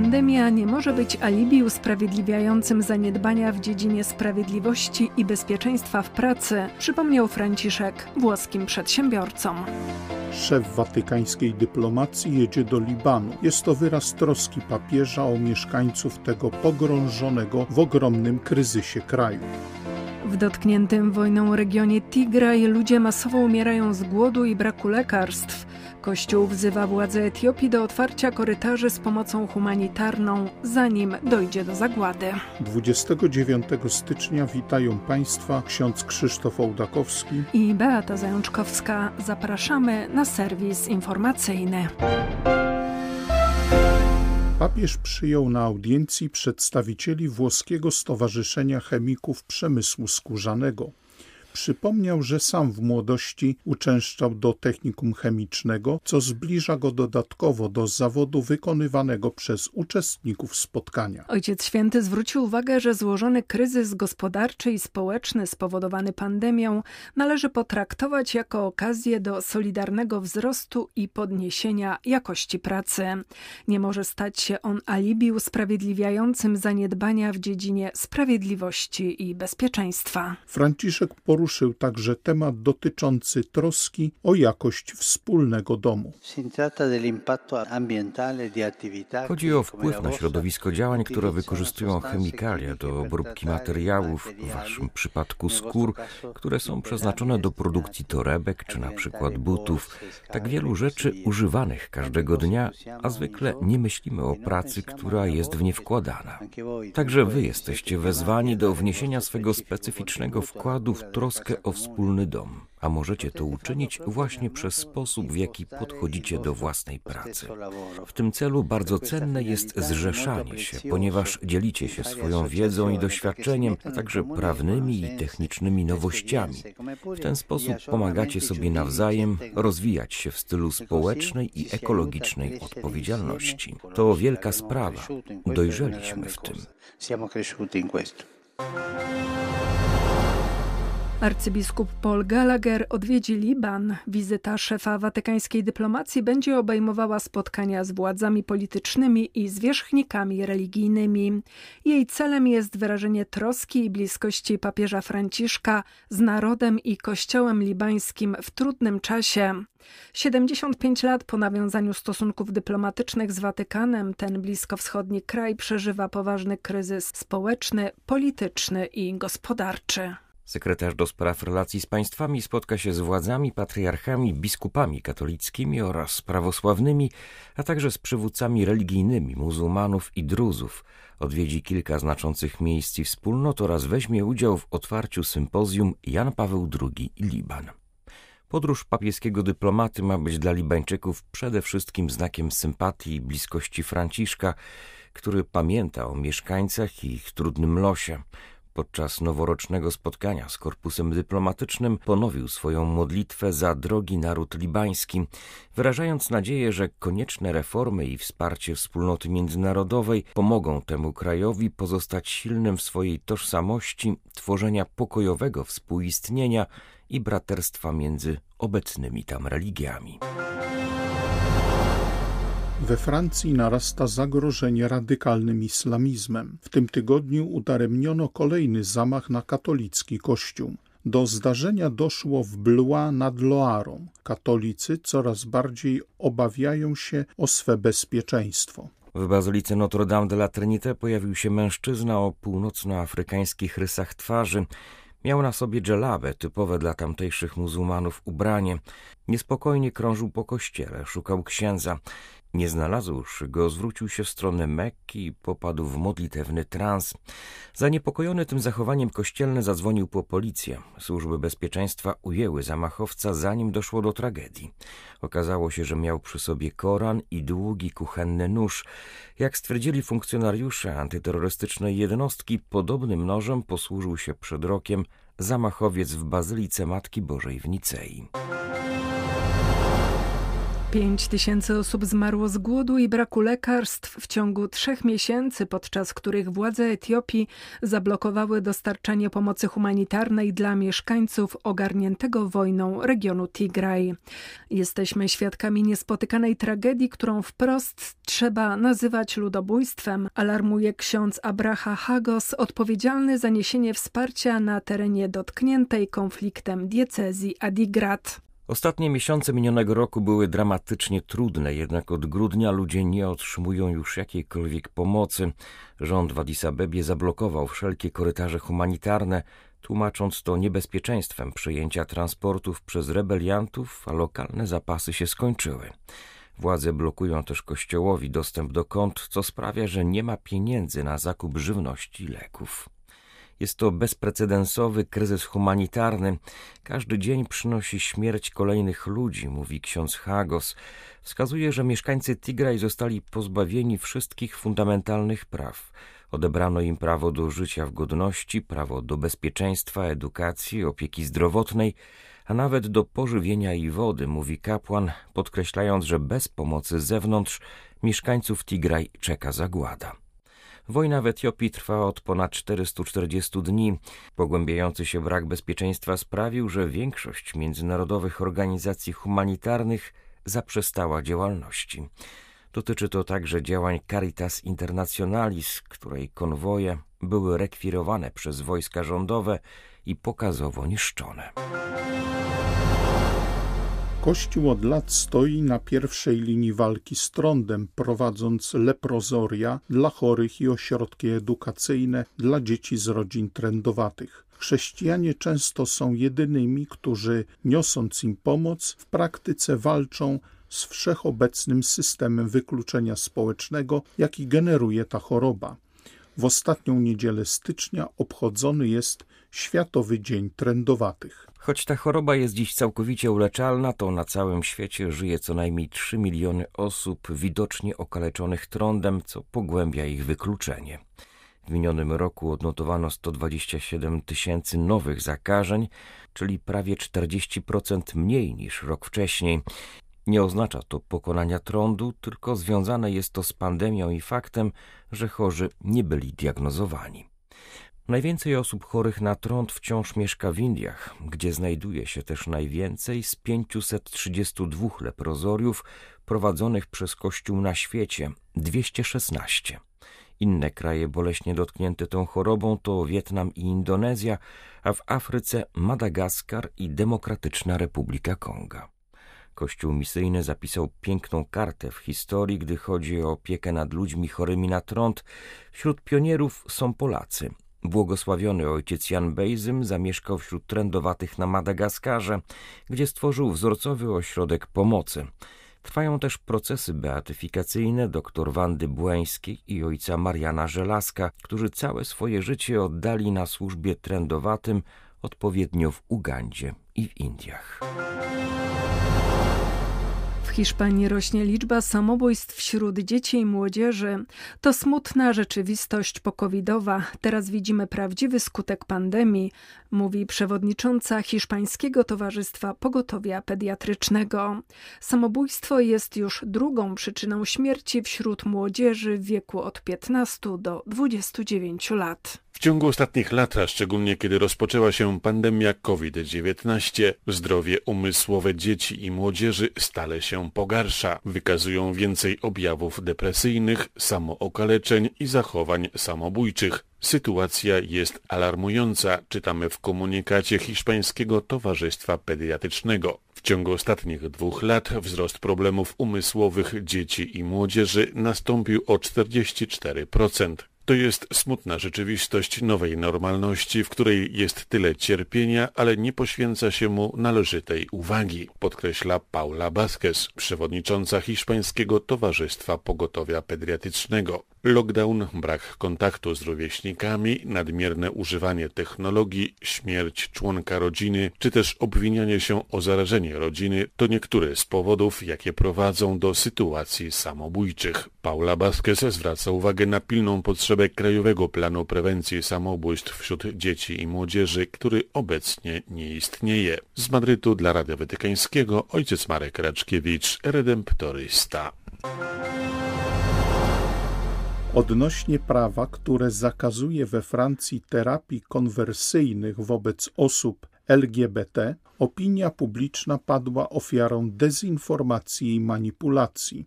Pandemia nie może być alibi usprawiedliwiającym zaniedbania w dziedzinie sprawiedliwości i bezpieczeństwa w pracy, przypomniał Franciszek włoskim przedsiębiorcom. Szef watykańskiej dyplomacji jedzie do Libanu. Jest to wyraz troski papieża o mieszkańców tego pogrążonego w ogromnym kryzysie kraju. W dotkniętym wojną regionie Tigraj ludzie masowo umierają z głodu i braku lekarstw. Kościół wzywa władze Etiopii do otwarcia korytarzy z pomocą humanitarną, zanim dojdzie do zagłady. 29 stycznia witają Państwa ksiądz Krzysztof Ołdakowski i Beata Zajączkowska. Zapraszamy na serwis informacyjny. Papież przyjął na audiencji przedstawicieli włoskiego Stowarzyszenia Chemików Przemysłu Skórzanego. Przypomniał, że sam w młodości uczęszczał do technikum chemicznego, co zbliża go dodatkowo do zawodu wykonywanego przez uczestników spotkania. Ojciec Święty zwrócił uwagę, że złożony kryzys gospodarczy i społeczny spowodowany pandemią należy potraktować jako okazję do solidarnego wzrostu i podniesienia jakości pracy. Nie może stać się on alibi usprawiedliwiającym zaniedbania w dziedzinie sprawiedliwości i bezpieczeństwa. Franciszek poruszył także temat dotyczący troski o jakość wspólnego domu. Chodzi o wpływ na środowisko działań, które wykorzystują chemikalia do obróbki materiałów, w waszym przypadku skór, które są przeznaczone do produkcji torebek czy na przykład butów. Tak wielu rzeczy używanych każdego dnia, a zwykle nie myślimy o pracy, która jest w nie wkładana. Także wy jesteście wezwani do wniesienia swego specyficznego wkładu w troskę troskę o wspólny dom, a możecie to uczynić właśnie przez sposób, w jaki podchodzicie do własnej pracy. W tym celu bardzo cenne jest zrzeszanie się, ponieważ dzielicie się swoją wiedzą i doświadczeniem, a także prawnymi i technicznymi nowościami. W ten sposób pomagacie sobie nawzajem rozwijać się w stylu społecznej i ekologicznej odpowiedzialności. To wielka sprawa. Dojrzeliśmy w tym. Arcybiskup Paul Gallagher odwiedzi Liban. Wizyta szefa watykańskiej dyplomacji będzie obejmowała spotkania z władzami politycznymi i zwierzchnikami religijnymi. Jej celem jest wyrażenie troski i bliskości papieża Franciszka z narodem i kościołem libańskim w trudnym czasie. 75 lat po nawiązaniu stosunków dyplomatycznych z Watykanem ten bliskowschodni kraj przeżywa poważny kryzys społeczny, polityczny i gospodarczy. Sekretarz do spraw relacji z państwami spotka się z władzami, patriarchami, biskupami katolickimi oraz prawosławnymi, a także z przywódcami religijnymi muzułmanów i druzów. Odwiedzi kilka znaczących miejsc i wspólnot oraz weźmie udział w otwarciu sympozjum Jan Paweł II i Liban. Podróż papieskiego dyplomaty ma być dla Libańczyków przede wszystkim znakiem sympatii i bliskości Franciszka, który pamięta o mieszkańcach i ich trudnym losie podczas noworocznego spotkania z korpusem dyplomatycznym ponowił swoją modlitwę za drogi naród libański, wyrażając nadzieję, że konieczne reformy i wsparcie wspólnoty międzynarodowej pomogą temu krajowi pozostać silnym w swojej tożsamości, tworzenia pokojowego współistnienia i braterstwa między obecnymi tam religiami. We Francji narasta zagrożenie radykalnym islamizmem. W tym tygodniu udaremniono kolejny zamach na katolicki kościół. Do zdarzenia doszło w Blois nad Loarą. Katolicy coraz bardziej obawiają się o swe bezpieczeństwo. W bazylice Notre-Dame de la Trinité pojawił się mężczyzna o północnoafrykańskich rysach twarzy. Miał na sobie dżelabę, typowe dla tamtejszych muzułmanów ubranie. Niespokojnie krążył po kościele, szukał księdza. Nie znalazłszy go, zwrócił się w stronę Mekki i popadł w modlitewny trans. Zaniepokojony tym zachowaniem kościelny zadzwonił po policję. Służby bezpieczeństwa ujęły zamachowca, zanim doszło do tragedii. Okazało się, że miał przy sobie Koran i długi kuchenny nóż. Jak stwierdzili funkcjonariusze antyterrorystycznej jednostki, podobnym nożem posłużył się przed rokiem zamachowiec w Bazylice Matki Bożej w Nicei. 5 tysięcy osób zmarło z głodu i braku lekarstw w ciągu trzech miesięcy, podczas których władze Etiopii zablokowały dostarczanie pomocy humanitarnej dla mieszkańców ogarniętego wojną regionu Tigraj. Jesteśmy świadkami niespotykanej tragedii, którą wprost trzeba nazywać ludobójstwem, alarmuje ksiądz Abraha Hagos, odpowiedzialny za niesienie wsparcia na terenie dotkniętej konfliktem diecezji Adigrat. Ostatnie miesiące minionego roku były dramatycznie trudne, jednak od grudnia ludzie nie otrzymują już jakiejkolwiek pomocy. Rząd w Addis Abebie zablokował wszelkie korytarze humanitarne, tłumacząc to niebezpieczeństwem przejęcia transportów przez rebeliantów, a lokalne zapasy się skończyły. Władze blokują też kościołowi dostęp do kont, co sprawia, że nie ma pieniędzy na zakup żywności i leków. Jest to bezprecedensowy kryzys humanitarny. Każdy dzień przynosi śmierć kolejnych ludzi, mówi ksiądz Hagos. Wskazuje, że mieszkańcy Tigraj zostali pozbawieni wszystkich fundamentalnych praw. Odebrano im prawo do życia w godności, prawo do bezpieczeństwa, edukacji, opieki zdrowotnej, a nawet do pożywienia i wody, mówi kapłan, podkreślając, że bez pomocy z zewnątrz mieszkańców Tigraj czeka zagłada. Wojna w Etiopii trwa od ponad 440 dni. Pogłębiający się brak bezpieczeństwa sprawił, że większość międzynarodowych organizacji humanitarnych zaprzestała działalności. Dotyczy to także działań Caritas Internationalis, której konwoje były rekwirowane przez wojska rządowe i pokazowo niszczone. Kościół od lat stoi na pierwszej linii walki z trądem, prowadząc leprozoria dla chorych i ośrodki edukacyjne dla dzieci z rodzin trędowatych. Chrześcijanie często są jedynymi, którzy, niosąc im pomoc, w praktyce walczą z wszechobecnym systemem wykluczenia społecznego, jaki generuje ta choroba. W ostatnią niedzielę stycznia obchodzony jest Światowy Dzień Trędowatych. Choć ta choroba jest dziś całkowicie uleczalna, to na całym świecie żyje co najmniej 3 miliony osób widocznie okaleczonych trądem, co pogłębia ich wykluczenie. W minionym roku odnotowano 127 tysięcy nowych zakażeń, czyli prawie 40% mniej niż rok wcześniej. Nie oznacza to pokonania trądu, tylko związane jest to z pandemią i faktem, że chorzy nie byli diagnozowani. Najwięcej osób chorych na trąd wciąż mieszka w Indiach, gdzie znajduje się też najwięcej z 532 leprozoriów prowadzonych przez Kościół na świecie 216. Inne kraje boleśnie dotknięte tą chorobą to Wietnam i Indonezja, a w Afryce Madagaskar i Demokratyczna Republika Konga. Kościół misyjny zapisał piękną kartę w historii, gdy chodzi o opiekę nad ludźmi chorymi na trąd. Wśród pionierów są Polacy – Błogosławiony ojciec Jan Bejzym zamieszkał wśród trędowatych na Madagaskarze, gdzie stworzył wzorcowy ośrodek pomocy. Trwają też procesy beatyfikacyjne dr Wandy Błeńskiej i ojca Mariana Żelazka, którzy całe swoje życie oddali na służbie trędowatym, odpowiednio w Ugandzie i w Indiach. Hiszpanii rośnie liczba samobójstw wśród dzieci i młodzieży. To smutna rzeczywistość pokowidowa. Teraz widzimy prawdziwy skutek pandemii, mówi przewodnicząca Hiszpańskiego Towarzystwa Pogotowia Pediatrycznego. Samobójstwo jest już drugą przyczyną śmierci wśród młodzieży w wieku od 15 do 29 lat. W ciągu ostatnich lat, a szczególnie kiedy rozpoczęła się pandemia COVID-19, zdrowie umysłowe dzieci i młodzieży stale się pogarsza. Wykazują więcej objawów depresyjnych, samookaleczeń i zachowań samobójczych. Sytuacja jest alarmująca, czytamy w komunikacie Hiszpańskiego Towarzystwa Pediatrycznego. W ciągu ostatnich dwóch lat wzrost problemów umysłowych dzieci i młodzieży nastąpił o 44%. To jest smutna rzeczywistość nowej normalności, w której jest tyle cierpienia, ale nie poświęca się mu należytej uwagi, podkreśla Paula Basquez, przewodnicząca Hiszpańskiego Towarzystwa Pogotowia Pediatrycznego. Lockdown, brak kontaktu z rówieśnikami, nadmierne używanie technologii, śmierć członka rodziny, czy też obwinianie się o zarażenie rodziny to niektóre z powodów, jakie prowadzą do sytuacji samobójczych. Paula Basquez zwraca uwagę na pilną potrzebę Krajowego Planu Prewencji Samobójstw wśród dzieci i młodzieży, który obecnie nie istnieje. Z Madrytu dla Radia Watykańskiego ojciec Marek Raczkiewicz, redemptorysta. Odnośnie prawa, które zakazuje we Francji terapii konwersyjnych wobec osób LGBT, opinia publiczna padła ofiarą dezinformacji i manipulacji,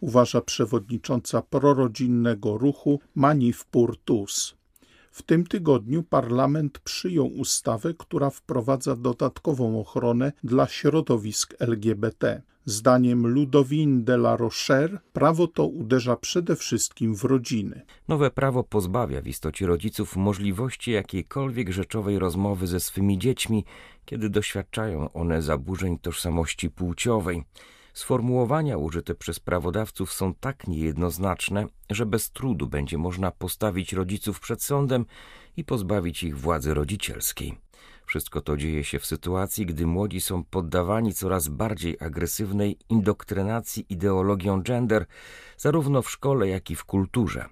uważa przewodnicząca prorodzinnego ruchu Manif pour tous. W tym tygodniu parlament przyjął ustawę, która wprowadza dodatkową ochronę dla środowisk LGBT. Zdaniem Ludowin de la Rocher prawo to uderza przede wszystkim w rodziny. Nowe prawo pozbawia w istocie rodziców możliwości jakiejkolwiek rzeczowej rozmowy ze swymi dziećmi, kiedy doświadczają one zaburzeń tożsamości płciowej. Sformułowania użyte przez prawodawców są tak niejednoznaczne, że bez trudu będzie można postawić rodziców przed sądem i pozbawić ich władzy rodzicielskiej. Wszystko to dzieje się w sytuacji, gdy młodzi są poddawani coraz bardziej agresywnej indoktrynacji ideologią gender, zarówno w szkole, jak i w kulturze.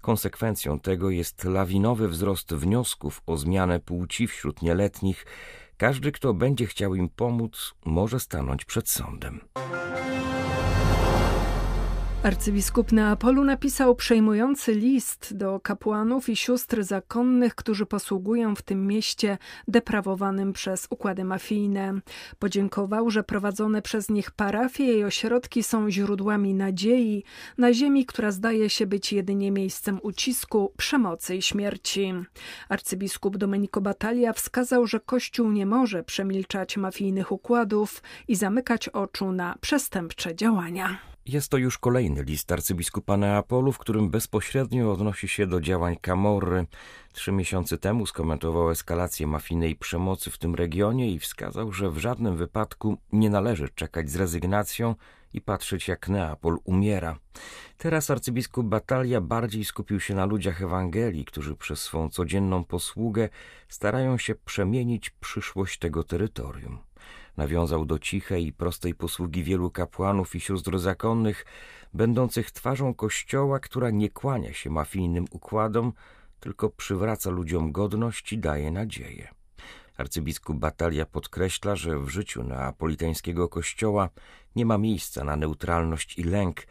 Konsekwencją tego jest lawinowy wzrost wniosków o zmianę płci wśród nieletnich. Każdy, kto będzie chciał im pomóc, może stanąć przed sądem. Arcybiskup Neapolu napisał przejmujący list do kapłanów i sióstr zakonnych, którzy posługują w tym mieście deprawowanym przez układy mafijne. Podziękował, że prowadzone przez nich parafie i ośrodki są źródłami nadziei na ziemi, która zdaje się być jedynie miejscem ucisku, przemocy i śmierci. Arcybiskup Domenico Battaglia wskazał, że Kościół nie może przemilczać mafijnych układów i zamykać oczu na przestępcze działania. Jest to już kolejny list arcybiskupa Neapolu, w którym bezpośrednio odnosi się do działań Camorry. Trzy miesiące temu skomentował eskalację mafijnej przemocy w tym regionie i wskazał, że w żadnym wypadku nie należy czekać z rezygnacją i patrzeć jak Neapol umiera. Teraz arcybiskup Batalia bardziej skupił się na ludziach Ewangelii, którzy przez swą codzienną posługę starają się przemienić przyszłość tego terytorium nawiązał do cichej i prostej posługi wielu kapłanów i sióstr zakonnych, będących twarzą Kościoła, która nie kłania się mafijnym układom, tylko przywraca ludziom godność i daje nadzieję. Arcybiskup Batalia podkreśla, że w życiu neapolitańskiego kościoła nie ma miejsca na neutralność i lęk.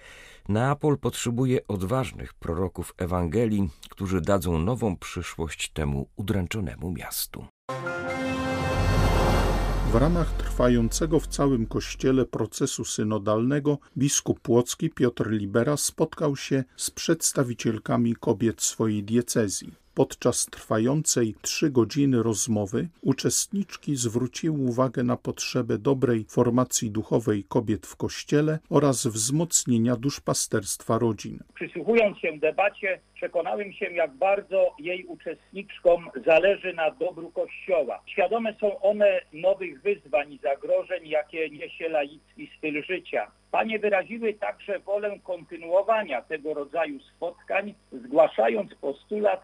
Neapol potrzebuje odważnych proroków Ewangelii, którzy dadzą nową przyszłość temu udręczonemu miastu. W ramach trwającego w całym kościele procesu synodalnego biskup Płocki Piotr Libera spotkał się z przedstawicielkami kobiet swojej diecezji. Podczas trwającej trzy godziny rozmowy uczestniczki zwróciły uwagę na potrzebę dobrej formacji duchowej kobiet w Kościele oraz wzmocnienia duszpasterstwa rodzin. Przysłuchując się debacie, przekonałem się, jak bardzo jej uczestniczkom zależy na dobru Kościoła. Świadome są one nowych wyzwań i zagrożeń, jakie niesie laicki styl życia. Panie wyraziły także wolę kontynuowania tego rodzaju spotkań, zgłaszając postulat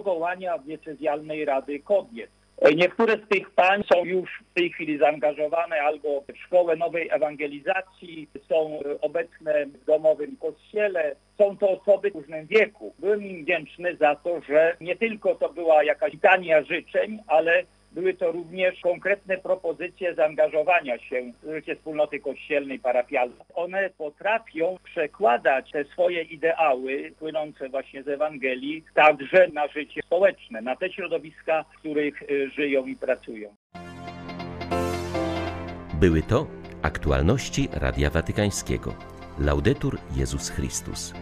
powołania diecezjalnej Rady Kobiet. Niektóre z tych pań są już w tej chwili zaangażowane albo w szkołę nowej ewangelizacji, są obecne w domowym kościele. Są to osoby w różnym wieku. Byłem im wdzięczny za to, że nie tylko to była jakaś litania życzeń, ale były to również konkretne propozycje zaangażowania się w życie wspólnoty kościelnej, parafialnej. One potrafią przekładać te swoje ideały płynące właśnie z Ewangelii także na życie społeczne, na te środowiska, w których y, żyją i pracują. Były to aktualności Radia Watykańskiego. Laudetur Jezus Chrystus.